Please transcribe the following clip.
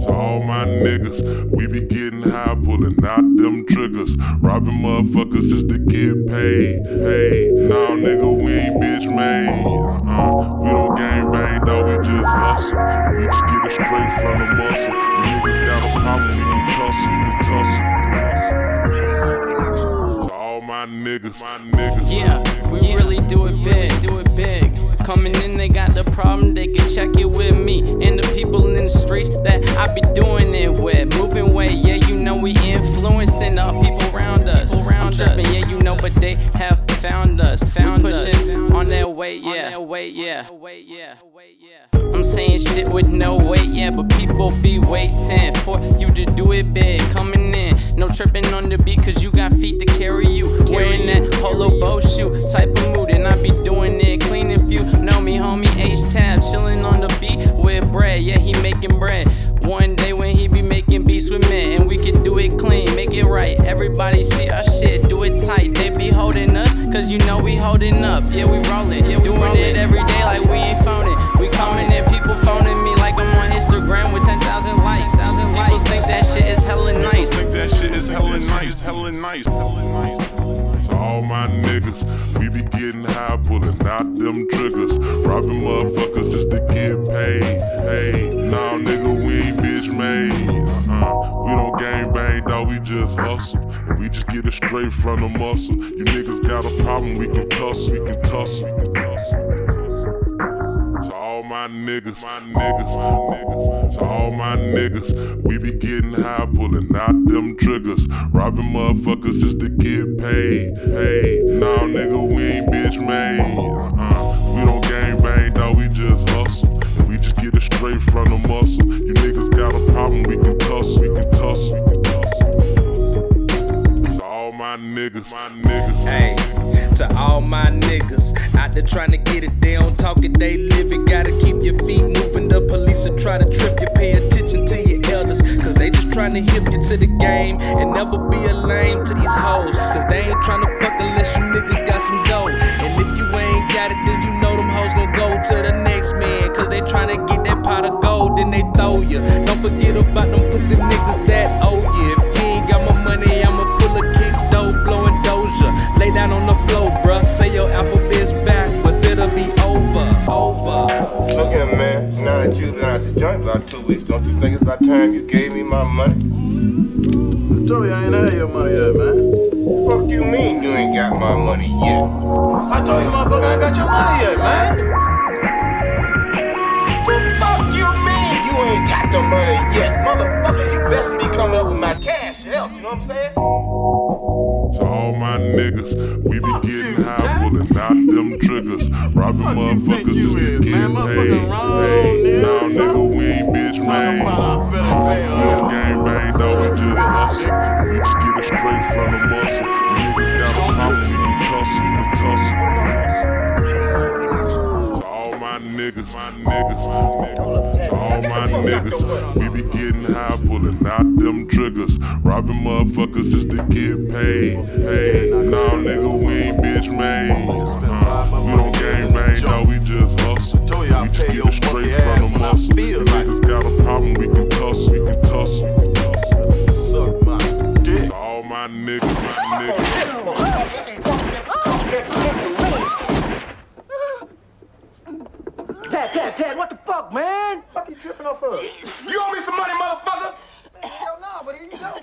To all my niggas, we be getting high, pulling out them triggers. Robbing motherfuckers just to get paid. Hey, nah, nigga, we ain't bitch made. Uh-uh. We don't gang bang, dog, we just hustle. And we just get it straight from the muscle. You niggas got a problem, we can tussle, we can tussle, we can tussle. To all my niggas, my niggas. Yeah, we really do it big, do it big. Coming in, they got the problem, they can check it with me. And the people in the streets that I be doing it with. Moving weight, yeah, you know we influencing the people around us. I'm tripping, yeah, you know, but they have found us. Found we pushing on their weight, yeah. weight, yeah. I'm saying shit with no weight, yeah, but people be waiting for you to do it big. Coming in, no tripping on the beat, cause you got feet to carry you. Wearing that polo bow shoe type One day when he be making beats with me, and we can do it clean, make it right. Everybody see our shit, do it tight. They be holding us, cause you know we holding up. Yeah, we rolling, yeah, we doing it every day like we ain't phoning. We coming and people phoning me like I'm on Instagram with 10,000 likes. Thousand People think that shit is hella nice. Think that shit is hella nice, hella nice, hella nice. To all my niggas, we be getting high, pulling out them triggers. Robbing motherfuckers it straight from the muscle. You niggas got a problem, we can tussle, we can tussle, we can can. To all my niggas, my niggas, niggas. To all my niggas, we be getting high, pulling out them triggers. Robbing motherfuckers just to get paid. Hey, nah, nigga, we ain't bitch made. There trying to get it, they don't talk it, they live it. Gotta keep your feet moving. The police will try to trip you. Pay attention to your elders, cause they just trying to hip you to the game and never be a lame to these hoes. Cause they ain't trying to fuck unless you niggas got some dough. And if you ain't got it, then you know them hoes gon' go to the next man. Cause they trying to get that pot of gold, then they throw you. Don't forget about them pussy niggas that the joint about two weeks, don't you think it's about time you gave me my money? I told you I ain't had your money yet, man. Fuck you mean you ain't got my money yet? I told you, motherfucker, I ain't got your money yet, man. The fuck you mean you ain't got the money yet? Motherfucker, you best be coming up with my cash else, you know what I'm saying? To all my niggas, we be getting high, pulling out them triggers. Robbing motherfuckers just to get paid. Hey, dog, we just hustle. We just get it straight from the muscle. You niggas got a problem, we can tussle, we can tussle, we can tussle. To all my niggas, my niggas, niggas. To all my niggas, we be getting high, pulling out them triggers. Robbing motherfuckers just to get paid. Hey, nah, nigga, we ain't bitch made. Uh-uh. We don't gang bang, dog, we just hustle. My niggas, my niggas. Ted, Ted, Ted, what the fuck, man? Fuck you tripping off of? You owe me some money, motherfucker! Hell no, but here you go.